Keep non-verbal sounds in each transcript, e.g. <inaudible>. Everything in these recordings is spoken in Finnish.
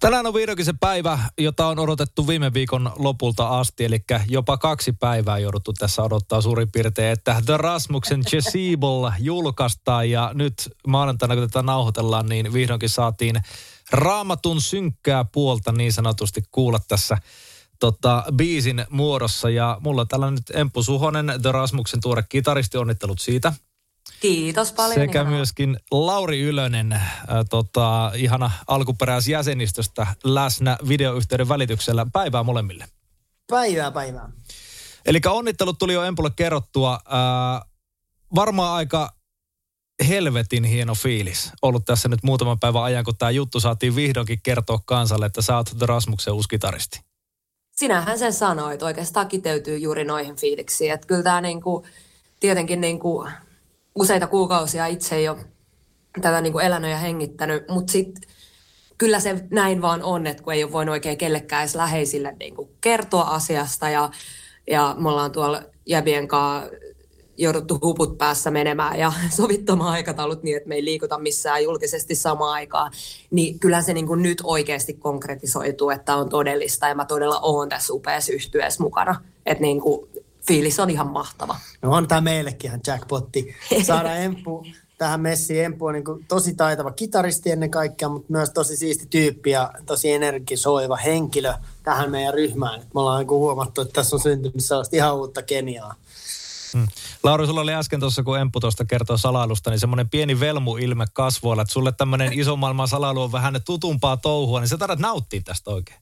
Tänään on vihdoinkin se päivä, jota on odotettu viime viikon lopulta asti, eli jopa kaksi päivää jouduttu tässä odottaa suurin piirtein, että The Rasmuksen Chesible julkaistaan ja nyt maanantaina, kun tätä nauhoitellaan, niin vihdoinkin saatiin raamatun synkkää puolta niin sanotusti kuulla tässä tota, biisin muodossa. Ja mulla täällä nyt Emppu Suhonen, The Rasmuksen tuore kitaristi, onnittelut siitä. Kiitos paljon. Sekä ihanaa. myöskin Lauri Ylönen, äh, tota, ihana alkuperäisjäsenistöstä läsnä videoyhteyden välityksellä. Päivää molemmille. Päivää, päivää. Eli onnittelut tuli jo Empulle kerrottua. Äh, varmaan aika helvetin hieno fiilis ollut tässä nyt muutaman päivän ajan, kun tämä juttu saatiin vihdoinkin kertoa kansalle, että sä oot The Rasmuksen uusi kitaristi. Sinähän sen sanoit, oikeastaan kiteytyy juuri noihin fiiliksiin. Että kyllä tämä niinku, tietenkin niinku useita kuukausia itse jo tätä niin kuin elänyt ja hengittänyt, mutta sitten kyllä se näin vaan on, että kun ei ole voinut oikein kellekään edes läheisille niin kuin kertoa asiasta ja, ja me ollaan tuolla jäbien kanssa jouduttu huput päässä menemään ja <laughs> sovittamaan aikataulut niin, että me ei liikuta missään julkisesti samaan aikaan, niin kyllä se niin kuin nyt oikeasti konkretisoituu, että on todellista ja mä todella oon tässä upeassa yhtyeessä mukana. Että niin kuin fiilis on ihan mahtava. No on tämä meillekin ihan jackpotti. Saada Empu tähän messiin. Empu on niin kuin tosi taitava kitaristi ennen kaikkea, mutta myös tosi siisti tyyppi ja tosi energisoiva henkilö tähän meidän ryhmään. Me ollaan niin huomattu, että tässä on syntynyt sellaista ihan uutta kemiaa. Hmm. Lauri, sulla oli äsken tuossa, kun Empu tuosta kertoo salailusta, niin semmoinen pieni velmu-ilme kasvoilla, että sulle tämmöinen iso maailman salailu on vähän tutumpaa touhua, niin sä tarvitset nauttia tästä oikein.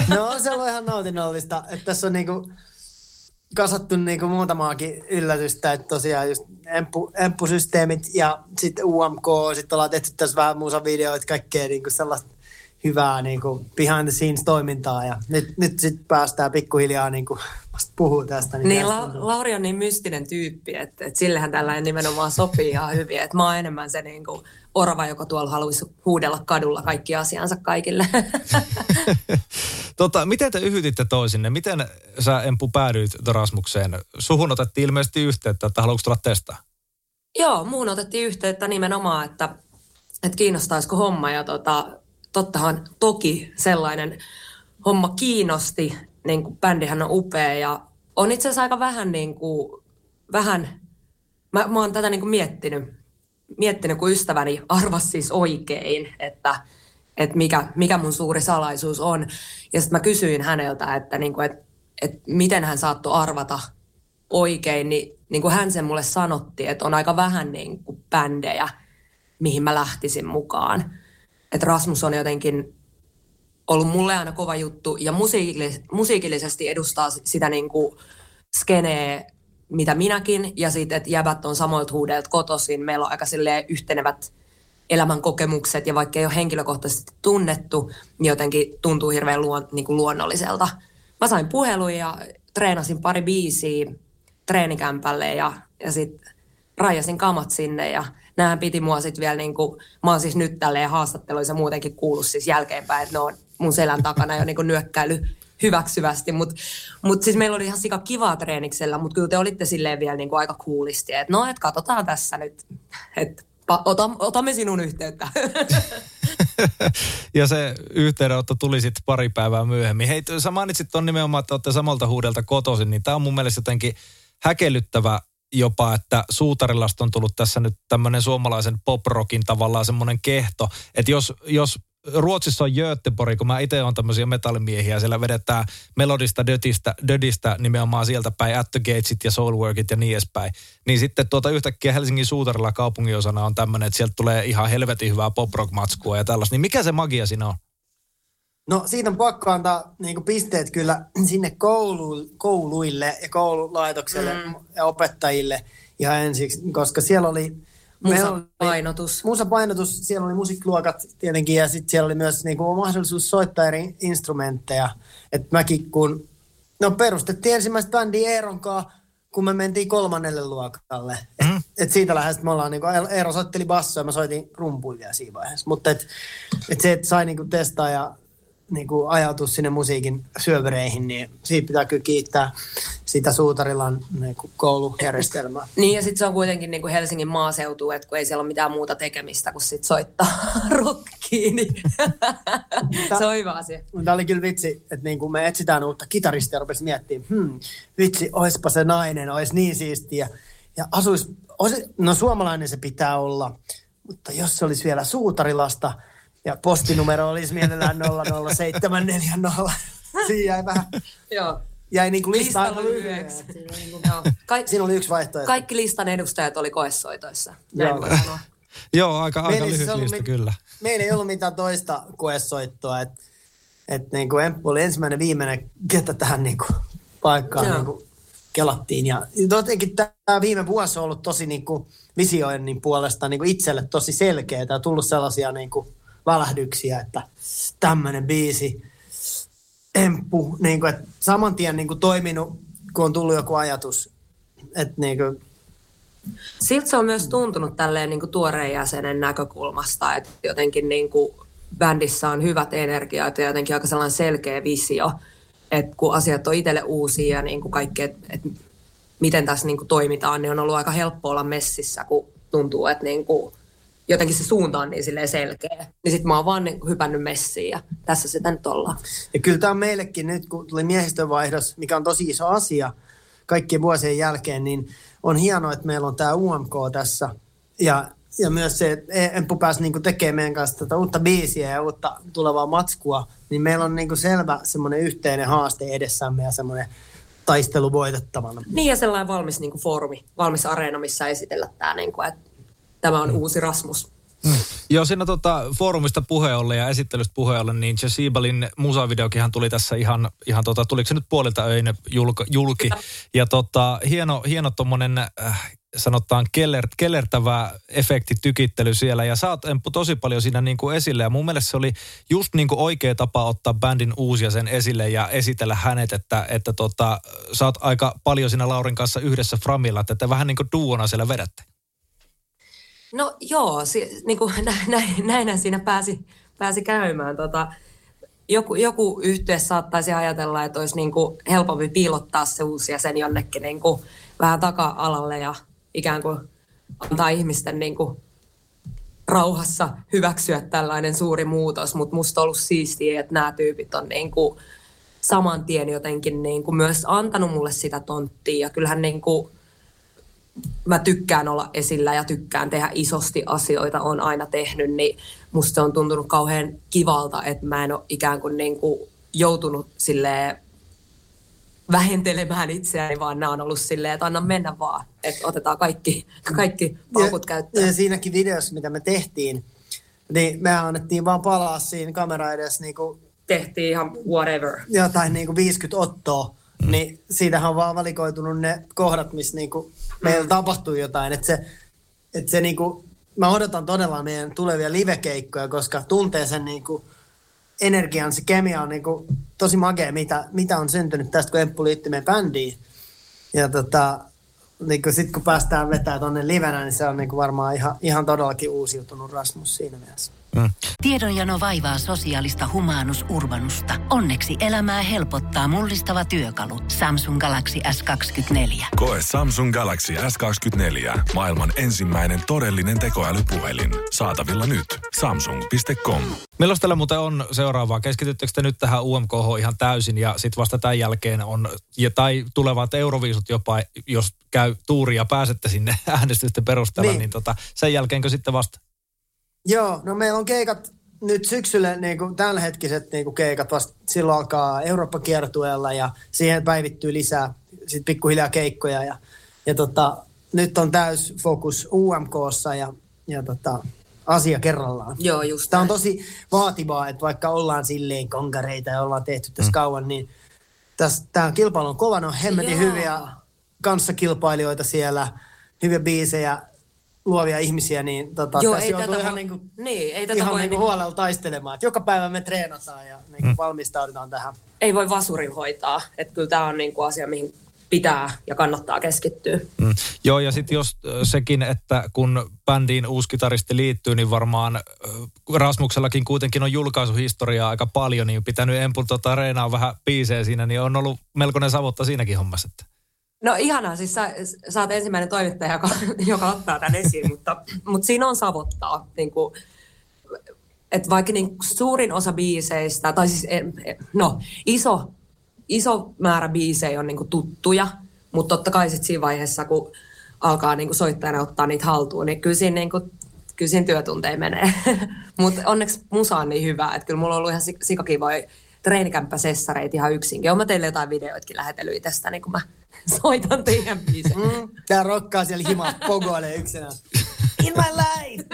<laughs> No se on ihan nautinnollista, että tässä on niinku, kasattu niinku muutamaakin yllätystä, että tosiaan just emppu, emppusysteemit ja sitten UMK, sitten ollaan tehty tässä vähän musavideoita, kaikkea niinku sellaista hyvää niinku behind the scenes toimintaa ja nyt, nyt sitten päästään pikkuhiljaa niinku puhuu tästä. Niin, niin La- Lauri on niin mystinen tyyppi, että, että sillehän tällainen nimenomaan sopii ihan hyvin. Että mä oon enemmän se niin kuin orava, joka tuolla haluaisi huudella kadulla kaikki asiansa kaikille. <laughs> tota, miten te yhytitte toisinne? Miten sä Empu päädyit Rasmukseen? Suhun otettiin ilmeisesti yhteyttä, että haluatko tulla testaa? Joo, muun otettiin yhteyttä nimenomaan, että, että kiinnostaisiko homma. Ja tota, tottahan toki sellainen homma kiinnosti. Niin kuin bändihän on upea ja on itse asiassa aika vähän, niin kuin, vähän mä, mä oon tätä niin kuin miettinyt miettinyt, kun ystäväni arvasi siis oikein, että, että mikä, mikä mun suuri salaisuus on. Ja sitten mä kysyin häneltä, että, niin kuin, että, että miten hän saattoi arvata oikein, niin, niin kuin hän sen mulle sanotti, että on aika vähän niin kuin bändejä, mihin mä lähtisin mukaan. Että Rasmus on jotenkin ollut mulle aina kova juttu ja musiikillis- musiikillisesti edustaa sitä niin kuin skenee mitä minäkin, ja sitten, että jäbät on samoilta huudeilta kotoisin. Meillä on aika yhtenevät elämän kokemukset, ja vaikka ei ole henkilökohtaisesti tunnettu, niin jotenkin tuntuu hirveän luon, niin kuin luonnolliselta. Mä sain puhelun ja treenasin pari biisiä treenikämpälle, ja, ja sitten rajasin kamat sinne, ja näähän piti mua sitten vielä, niin kuin, mä oon siis nyt tälleen haastatteluissa muutenkin kuullut siis jälkeenpäin, että ne on mun selän takana jo niin nyökkäily hyväksyvästi, mutta mut siis meillä oli ihan sika kivaa treeniksellä, mutta kyllä te olitte silleen vielä niin kuin aika kuulisti, että no, että katsotaan tässä nyt, että ota, otamme sinun yhteyttä. <laughs> ja se yhteydenotto tuli sitten pari päivää myöhemmin. Hei, sä mainitsit tuon nimenomaan, että olette samalta huudelta kotoisin, niin tämä on mun mielestä jotenkin häkellyttävä jopa, että Suutarilasta on tullut tässä nyt tämmöinen suomalaisen poprockin tavallaan semmoinen kehto, että jos, jos Ruotsissa on Göteborg, kun mä itse olen tämmöisiä metallimiehiä, siellä vedetään melodista, dödistä, dödistä nimenomaan sieltä päin, At the Gatesit ja Soulworkit ja niin edespäin. Niin sitten tuota yhtäkkiä Helsingin suutarilla kaupunginosana on tämmöinen, että sieltä tulee ihan helvetin hyvää pop matskua ja tällaista. Niin mikä se magia siinä on? No siitä on pakko antaa niin pisteet kyllä sinne koulu, kouluille ja koululaitokselle mm. ja opettajille ihan ensiksi, koska siellä oli Meillä oli- Musapainotus. Musapainotus, siellä oli musiikkiluokat tietenkin ja sitten siellä oli myös niinku mahdollisuus soittaa eri instrumentteja. Et mäkin kun, no perustettiin ensimmäistä bändiä Eeron kun me mentiin kolmannelle luokalle. Et, Mm. et siitä lähes me ollaan, niinku, Eero soitteli bassoa ja mä soitin rumpuja siinä vaiheessa. Mutta et, et se, että sai niinku testaa ja niinku ajautua sinne musiikin syövereihin, niin siitä pitää kyllä kiittää sitä Suutarilan niinku koulujärjestelmää. <laughs> Niin ja sitten se on kuitenkin niin kuin Helsingin maaseutu, että kun ei siellä ole mitään muuta tekemistä kuin sit soittaa <laughs> rockiin, niin se on hyvä asia. Tämä oli kyllä vitsi, että niin kun me etsitään uutta kitaristia ja rupesi miettimään, hmm, vitsi, oispa se nainen, olisi niin siistiä. Ja asuis, olisi, no suomalainen se pitää olla, mutta jos se olisi vielä Suutarilasta ja postinumero olisi mielellään <laughs> 00740, siinä jäi vähän, Joo. jäi niin kuin lista Lista aika lyhyeksi. lyhyeksi. Siinä oli niinku- Siinä oli yksi vaihtoehto. kaikki listan edustajat oli koessoitoissa. Joo. <laughs> Joo, aika, aika Meillä ei lyhyt siis ollut lista mit- kyllä. Meillä ei ollut mitään toista koesoittoa, että et niin kuin Emppu oli ensimmäinen viimeinen, ketä tähän niin kuin paikkaan Joo. niin kuin kelattiin. Ja jotenkin tämä viime vuosi on ollut tosi niin kuin visioinnin puolesta niin kuin itselle tosi selkeä. Tämä on tullut sellaisia niin kuin välähdyksiä, että tämmöinen biisi, Emppu, niin kuin, että saman tien niin kuin toiminut, kun on tullut joku ajatus. Että niin kuin, Siltä se on myös tuntunut tälleen niin kuin tuoreen jäsenen näkökulmasta, että jotenkin niin kuin bändissä on hyvät energiat ja jotenkin aika sellainen selkeä visio, että kun asiat on itselle uusia ja niin kuin kaikki, että, että miten tässä niin kuin toimitaan, niin on ollut aika helppo olla messissä, kun tuntuu, että niin kuin jotenkin se suunta on niin silleen selkeä. Niin sitten mä oon vaan niin hypännyt messiin ja tässä sitä nyt ollaan. Ja kyllä tämä on meillekin nyt, kun tuli miehistönvaihdos, mikä on tosi iso asia kaikkien vuosien jälkeen, niin on hienoa, että meillä on tämä UMK tässä. Ja, ja myös se, että Emppu pääsi niinku tekemään meidän kanssa tätä uutta biisiä ja uutta tulevaa matskua, niin meillä on niinku selvä semmoinen yhteinen haaste edessämme ja semmoinen taistelu voitettavana. Niin ja sellainen valmis niin kuin foorumi, valmis areena, missä esitellä tämä, niin kuin, että tämä on uusi Rasmus. Joo, siinä tota, foorumista puheen ollen ja esittelystä puheen ollen, niin Jesibalin musavideokinhan tuli tässä ihan, ihan tota, tuliko se nyt puolilta öin julka, julki. Ja tota, hieno, hieno tommonen, äh, sanotaan keller, kellertävä efekti tykittely siellä. Ja sä oot Emppu tosi paljon siinä niin kuin esille. Ja mun mielestä se oli just niin kuin oikea tapa ottaa bändin uusia sen esille ja esitellä hänet, että, että tota, sä oot aika paljon siinä Laurin kanssa yhdessä Framilla, että te vähän niin kuin duona siellä vedätte. No joo, si, niin kuin, <laughs> nä, näin, näinhän siinä pääsi, pääsi käymään. Tota, joku, joku yhtye saattaisi ajatella, että olisi niin kuin helpompi piilottaa se uusi ja sen jonnekin niin kuin vähän taka-alalle ja ikään kuin antaa ihmisten niin kuin rauhassa hyväksyä tällainen suuri muutos, mutta musta on ollut siistiä, että nämä tyypit on niin kuin saman tien jotenkin niin kuin myös antanut mulle sitä tonttia ja kyllähän niin kuin mä tykkään olla esillä ja tykkään tehdä isosti asioita, on aina tehnyt, niin musta se on tuntunut kauhean kivalta, että mä en ole ikään kuin, niin kuin joutunut silleen vähentelemään itseäni, vaan nämä on ollut silleen, että anna mennä vaan, että otetaan kaikki, kaikki paukut käyttöön. Ja siinäkin videossa, mitä me tehtiin, niin me annettiin vaan palaa siinä kamera edessä niin kuin Tehtiin ihan whatever. jotain niin kuin 50 ottoa, mm. niin siitähän on vaan valikoitunut ne kohdat, missä niin kuin meillä tapahtuu jotain. Että se, että se niin kuin, mä odotan todella meidän tulevia livekeikkoja, koska tuntee sen niin kuin energian, se kemia on niin kuin tosi magea, mitä, mitä on syntynyt tästä, kun Emppu liittyi meidän bändiin. Ja tota, niin kun, sit kun päästään vetää tonne livenä, niin se on niin varmaan ihan, ihan todellakin uusiutunut Rasmus siinä mielessä. Mm. Tiedonjano vaivaa sosiaalista humanus urbanusta. Onneksi elämää helpottaa mullistava työkalu. Samsung Galaxy S24. Koe Samsung Galaxy S24. Maailman ensimmäinen todellinen tekoälypuhelin. Saatavilla nyt. Samsung.com. Milloin teillä muuten on seuraavaa? Keskityttekö te nyt tähän UMK ihan täysin ja sitten vasta tämän jälkeen on, ja, tai tulevat Euroviisut jopa, jos käy tuuri ja pääsette sinne <laughs> äänestysten perusteella, niin, Niin. niin tota, sen jälkeenkö sitten vasta? Joo, no meillä on keikat nyt syksyllä niin kuin tämänhetkiset niin kuin keikat vasta silloin alkaa Eurooppa-kiertueella ja siihen päivittyy lisää sit pikkuhiljaa keikkoja ja, ja tota, nyt on täys fokus UMKssa ja, ja tota, asia kerrallaan. Joo, just Tämä on tosi vaativaa, että vaikka ollaan silleen konkareita ja ollaan tehty tässä mm. kauan, niin tämä kilpailu on kova, ne on hemmetin Joo. hyviä kanssakilpailijoita siellä, hyviä biisejä, luovia ihmisiä, niin tota, Joo, tässä ei tätä ihan, niin kuin, niin, ei tätä ihan voi niin kuin niinku- huolella taistelemaan. Että joka päivä me treenataan ja niin kuin valmistaudutaan tähän. ei voi vasurin hoitaa. Että kyllä tämä on niinku asia, mihin pitää ja kannattaa keskittyä. Mm. Joo, ja sitten jos sekin, että kun bändiin uusi kitaristi liittyy, niin varmaan Rasmuksellakin kuitenkin on julkaisuhistoriaa aika paljon, niin pitänyt Empul tota reenaa vähän biisejä siinä, niin on ollut melkoinen savotta siinäkin hommassa. Että. No ihanaa, siis sä, sä oot ensimmäinen toimittaja, joka, joka ottaa tämän esiin, mutta, mutta siinä on savottaa. Niin kuin, että vaikka niin suurin osa biiseistä, tai siis no, iso, iso määrä biisejä on niin kuin tuttuja, mutta totta kai sitten siinä vaiheessa, kun alkaa niin kuin soittajana ottaa niitä haltuun, niin kyllä siinä, niin kuin, kyllä siinä työtunteja menee. <laughs> mutta onneksi musa on niin hyvä, että kyllä mulla on ollut ihan sik- sikakivoja treenikämppäsessareita ihan yksinkin. Olen mä teille jotain videoitkin lähetellyt itsestäni, niin kun mä <laughs> soitan teidän biisejä. Mm. Tää rokkaa siellä himas pogoilee yksinään. In my life!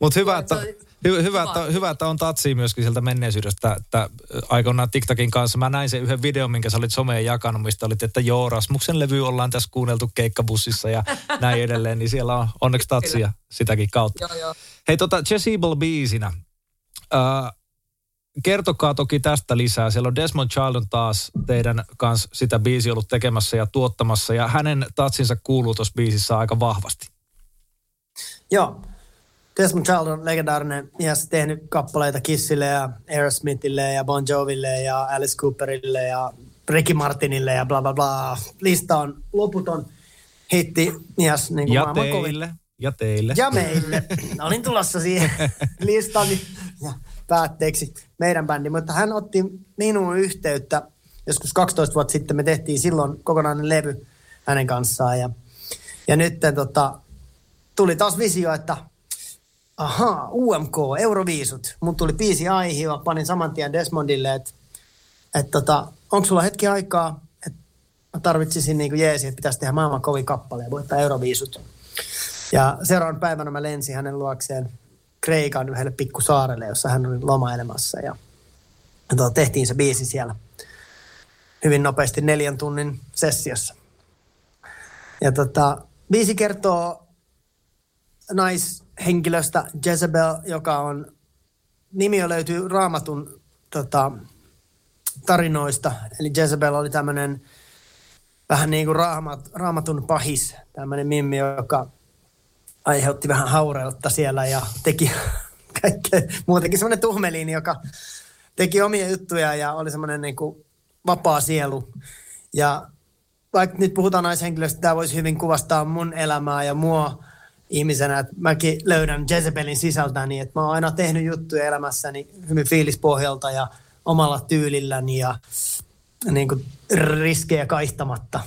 Mutta hyvä, että, hy, hyvä, että, hyvä, että on tatsia myöskin sieltä menneisyydestä, että aikoinaan TikTokin kanssa mä näin sen yhden videon, minkä sä olit someen jakanut, mistä olit, että joo, Rasmuksen levy ollaan tässä kuunneltu keikkabussissa ja <laughs> näin edelleen, niin siellä on onneksi tatsia sitäkin kautta. Joo, joo. Hei tota, Jezebel biisinä. Äh, kertokaa toki tästä lisää. Siellä on Desmond Child on taas teidän kanssa sitä biisi ollut tekemässä ja tuottamassa. Ja hänen tatsinsa kuuluu tuossa biisissä aika vahvasti. Joo. Desmond Child on legendaarinen mies, tehnyt kappaleita Kissille ja Aerosmithille ja Bon Joville ja Alice Cooperille ja Ricky Martinille ja bla bla bla. Lista on loputon hitti mies. Niin kuin Ja maailman kovin. teille. Ja teille. Ja meille. Olin tulossa siihen <laughs> listaan ja päätteeksi meidän bändi. Mutta hän otti minuun yhteyttä joskus 12 vuotta sitten. Me tehtiin silloin kokonainen levy hänen kanssaan. Ja, ja nyt tota, tuli taas visio, että ahaa, UMK, Euroviisut. Mun tuli biisi ja panin saman tien Desmondille, että et tota, onko sulla hetki aikaa, että mä tarvitsisin niinku jeesi, että pitäisi tehdä maailman kovin kappale ja voittaa Euroviisut. Ja seuraavan päivänä mä lensin hänen luokseen Kreikan yhdelle pikkusaarelle, jossa hän oli lomailemassa. Ja, ja tuota, tehtiin se biisi siellä hyvin nopeasti neljän tunnin sessiossa. Ja tota, biisi kertoo naishenkilöstä Jezebel, joka on, nimi löytyy raamatun tota, tarinoista. Eli Jezebel oli tämmöinen vähän niin kuin raamat, raamatun pahis, tämmöinen mimmi, joka aiheutti vähän haureutta siellä ja teki <laughs> kaikkea muutenkin semmoinen tuhmeliini, joka teki omia juttuja ja oli semmoinen niin kuin vapaa sielu. Ja vaikka nyt puhutaan naishenkilöstä, tämä voisi hyvin kuvastaa mun elämää ja mua ihmisenä, että mäkin löydän Jezebelin sisältäni, että mä oon aina tehnyt juttuja elämässäni hyvin fiilispohjalta ja omalla tyylilläni ja niin kuin riskejä kaihtamatta.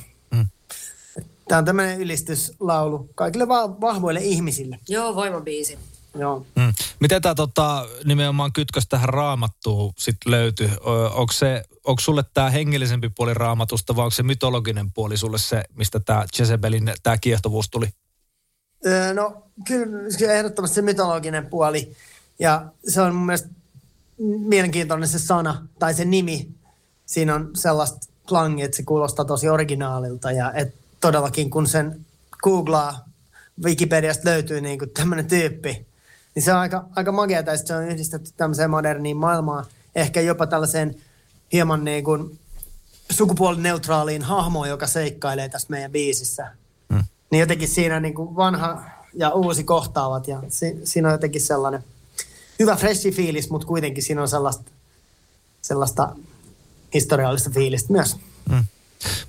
Tämä on tämmöinen ylistyslaulu kaikille va- vahvoille ihmisille. Joo, voimabiisi. Joo. Mm. Miten tämä tota, nimenomaan kytkös tähän raamattuun sit löytyy? Onko se, onko sulle tämä hengellisempi puoli raamatusta vai onko se mytologinen puoli sulle se, mistä tämä Jezebelin tämä kiehtovuus tuli? Öö, No kyllä se ehdottomasti se mytologinen puoli. Ja se on mun mielestä mielenkiintoinen se sana tai se nimi. Siinä on sellaista klangia, että se kuulostaa tosi originaalilta. Ja et todellakin kun sen googlaa, Wikipediasta löytyy niin kuin tämmöinen tyyppi, niin se on aika, aika makeata, että se on yhdistetty tämmöiseen moderniin maailmaan. Ehkä jopa tällaiseen hieman niin kuin sukupuolineutraaliin hahmoon, joka seikkailee tässä meidän biisissä. Mm. Niin jotenkin siinä niin kuin vanha ja uusi kohtaavat ja si, siinä on jotenkin sellainen hyvä freshi fiilis, mutta kuitenkin siinä on sellaista, sellaista historiallista fiilistä myös. Mm.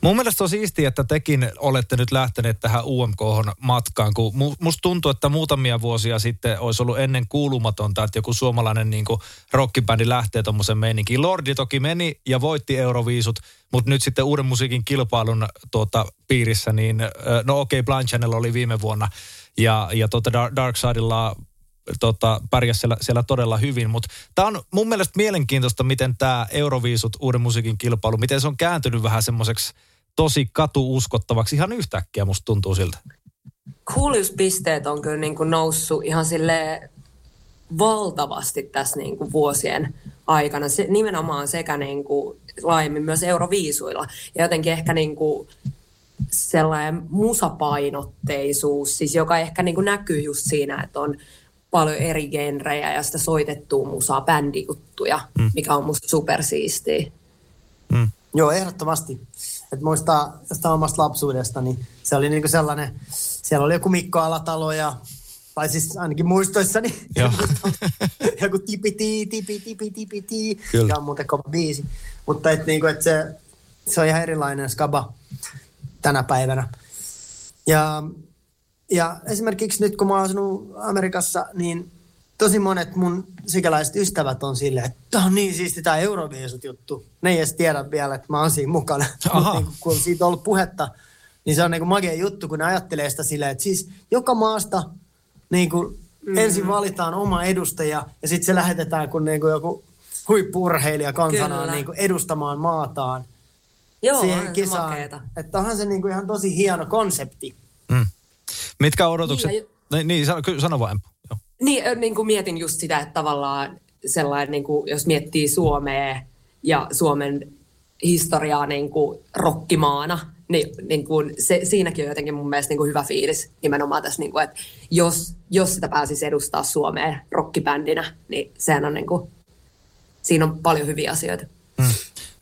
Mun mielestä on siistiä, että tekin olette nyt lähteneet tähän UMK-matkaan, kun mu- musta tuntuu, että muutamia vuosia sitten olisi ollut ennen kuulumatonta, että joku suomalainen niin rockibändi lähtee tuommoisen meininkiin. Lordi toki meni ja voitti Euroviisut, mutta nyt sitten uuden musiikin kilpailun tuota, piirissä, niin no okei, okay, Blind Channel oli viime vuonna ja, ja tuota Dark Sidella tota, pärjäsi siellä, siellä todella hyvin. Mutta tämä on mun mielestä mielenkiintoista, miten tämä Euroviisut, uuden musiikin kilpailu, miten se on kääntynyt vähän semmoiseksi tosi katuuskottavaksi ihan yhtäkkiä, musta tuntuu siltä. Kuuliuspisteet on kyllä niin kuin noussut ihan sille valtavasti tässä niin kuin vuosien aikana. Se, nimenomaan sekä niin kuin laajemmin myös euroviisuilla. Ja jotenkin ehkä niin kuin sellainen musapainotteisuus, siis joka ehkä niin kuin näkyy just siinä, että on paljon eri genrejä ja sitä soitettua musaa, bändikuttuja, mm. mikä on musta supersiistiä. Mm. Joo, ehdottomasti. Et muistaa sitä omasta lapsuudesta, niin se oli niinku sellainen, siellä oli joku Mikko Alatalo ja tai siis ainakin muistoissani. Joo. <laughs> joku tipi tipi tipi tipi ti. Kyllä. on muuten kova biisi. Mutta et niinku, et se, se on ihan erilainen skaba tänä päivänä. Ja, ja esimerkiksi nyt kun mä oon asunut Amerikassa, niin tosi monet mun sikäläiset ystävät on silleen, että tämä on niin siisti tämä Euroviisut juttu. Ne ei edes tiedä vielä, että mä oon siinä mukana. <laughs> Mutta niin kun on siitä ollut puhetta, niin se on niin magea juttu, kun ne ajattelee sitä silleen, että siis joka maasta niin kuin mm. ensin valitaan oma edustaja ja sitten se lähetetään kun niin kuin joku huippurheilija kansanaan niin kuin edustamaan maataan. Joo, siihen kisaan. Että onhan se niin kuin ihan tosi hieno konsepti. Mitkä odotukset? Niin, niin, niin sano, sano vaan. Joo. Niin, niin kuin mietin just sitä, että tavallaan sellainen, niin kuin, jos miettii Suomea ja Suomen historiaa niin kuin rokkimaana, niin, niin kuin se, siinäkin on jotenkin mun mielestä niin kuin hyvä fiilis nimenomaan tässä, niin kuin, että jos, jos sitä pääsisi edustaa Suomeen rockibändinä, niin sehän on niin kuin, siinä on paljon hyviä asioita.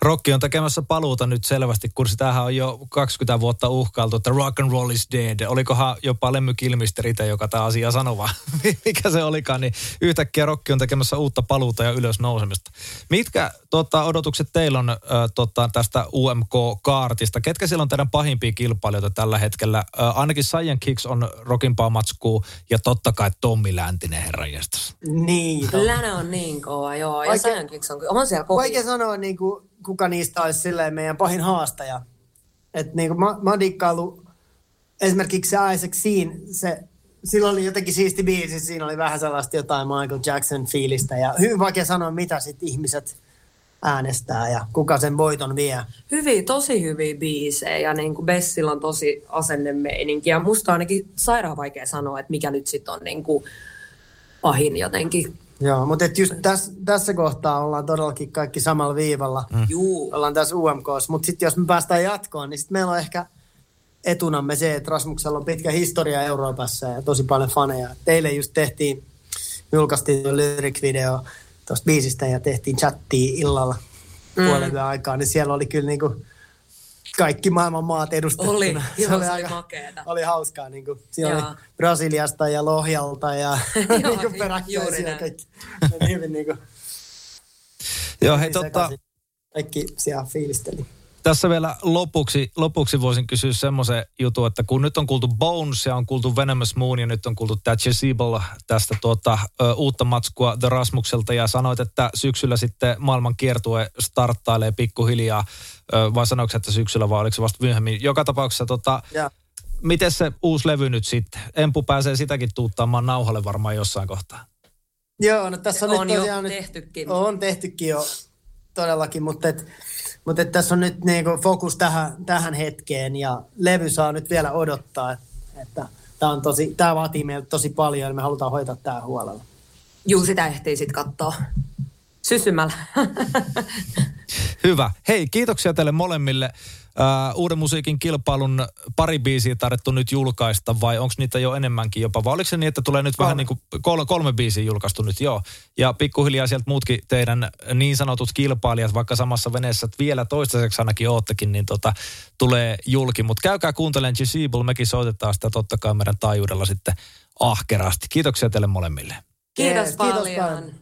Rokki on tekemässä paluuta nyt selvästi, kun sitähän on jo 20 vuotta uhkailtu, että rock and roll is dead. Olikohan jopa Lemmy Kilmisteritä, joka tämä asia sanova, <laughs> mikä se olikaan, niin yhtäkkiä Rokki on tekemässä uutta paluuta ja ylös nousemista. Mitkä tota, odotukset teillä on äh, tota, tästä UMK-kaartista? Ketkä siellä on teidän pahimpia kilpailijoita tällä hetkellä? Äh, ainakin Saiyan Kicks on Rockinpaa matskuu ja totta kai Tommi Läntinen herranjestas. Niin. Länä on niin kova, joo. Ja Saiyan Kicks on, on siellä kovia. Vaikea sanoa niin kuin kuka niistä olisi silleen meidän pahin haastaja. Että niin mä, mä dikkailu, esimerkiksi se Isaac Scene, se, silloin oli jotenkin siisti biisi, siinä oli vähän sellaista jotain Michael Jackson fiilistä ja hyvin vaikea sanoa, mitä sitten ihmiset äänestää ja kuka sen voiton vie. Hyviä, tosi hyviä biisejä ja niin kuin Bessillä on tosi asennemeininki ja musta ainakin sairaan vaikea sanoa, että mikä nyt sitten on niin kuin pahin jotenkin Joo, mutta et just tässä, tässä kohtaa ollaan todellakin kaikki samalla viivalla. Mm. Juu. Ollaan tässä UMKs. Mutta sitten jos me päästään jatkoon, niin sitten meillä on ehkä etunamme se, että Rasmuksella on pitkä historia Euroopassa ja tosi paljon faneja. Teille just tehtiin, julkaistiin lyric-video tuosta biisistä ja tehtiin chattia illalla mm. puolen aikaa, niin siellä oli kyllä niinku kaikki maailman maat edustettuna. Oli, se oli, aika, makeeta. oli hauskaa. Niin kuin, siellä Joo. oli Brasiliasta ja Lohjalta ja <laughs> <laughs> niin kuin peräkkäisiä kaikki. hyvin niin kuin, Joo, hei totta. Kaikki siellä fiilisteli. Tässä vielä lopuksi, lopuksi voisin kysyä semmoisen jutun, että kun nyt on kuultu Bones ja on kuultu Venomous Moon ja nyt on kuultu Thatcher Siebel tästä tuota, ö, uutta matskua The Rasmukselta ja sanoit, että syksyllä sitten maailman kiertue starttailee pikkuhiljaa, ö, vai sanoiko että syksyllä vai oliko se vasta myöhemmin? Joka tapauksessa tota, miten se uusi levy nyt sitten? Empu pääsee sitäkin tuuttaamaan nauhalle varmaan jossain kohtaa. Joo, no tässä on, on nyt tosiaan jo tehtykin. On tehtykin jo todellakin, mutta et, mutta tässä on nyt niinku fokus tähän, tähän hetkeen ja levy saa nyt vielä odottaa, että tämä, on tosi, tämä vaatii meiltä tosi paljon ja me halutaan hoitaa tämä huolella. Juu, sitä ehtii sitten katsoa sysymällä. Hyvä. Hei, kiitoksia teille molemmille. Uh, uuden musiikin kilpailun pari biisiä tarvittu nyt julkaista vai onko niitä jo enemmänkin jopa? Vai oliko se niin, että tulee nyt kolme. vähän niin kuin kolme, kolme biisiä julkaistu nyt, joo. Ja pikkuhiljaa sieltä muutkin teidän niin sanotut kilpailijat, vaikka samassa veneessä vielä toistaiseksi ainakin oottekin, niin tota, tulee julki. Mutta käykää kuuntelemaan Gisibul, mekin soitetaan sitä totta kai meidän taajuudella sitten ahkerasti. Kiitoksia teille molemmille. Kiitos, Kiitos paljon. Kiitos paljon.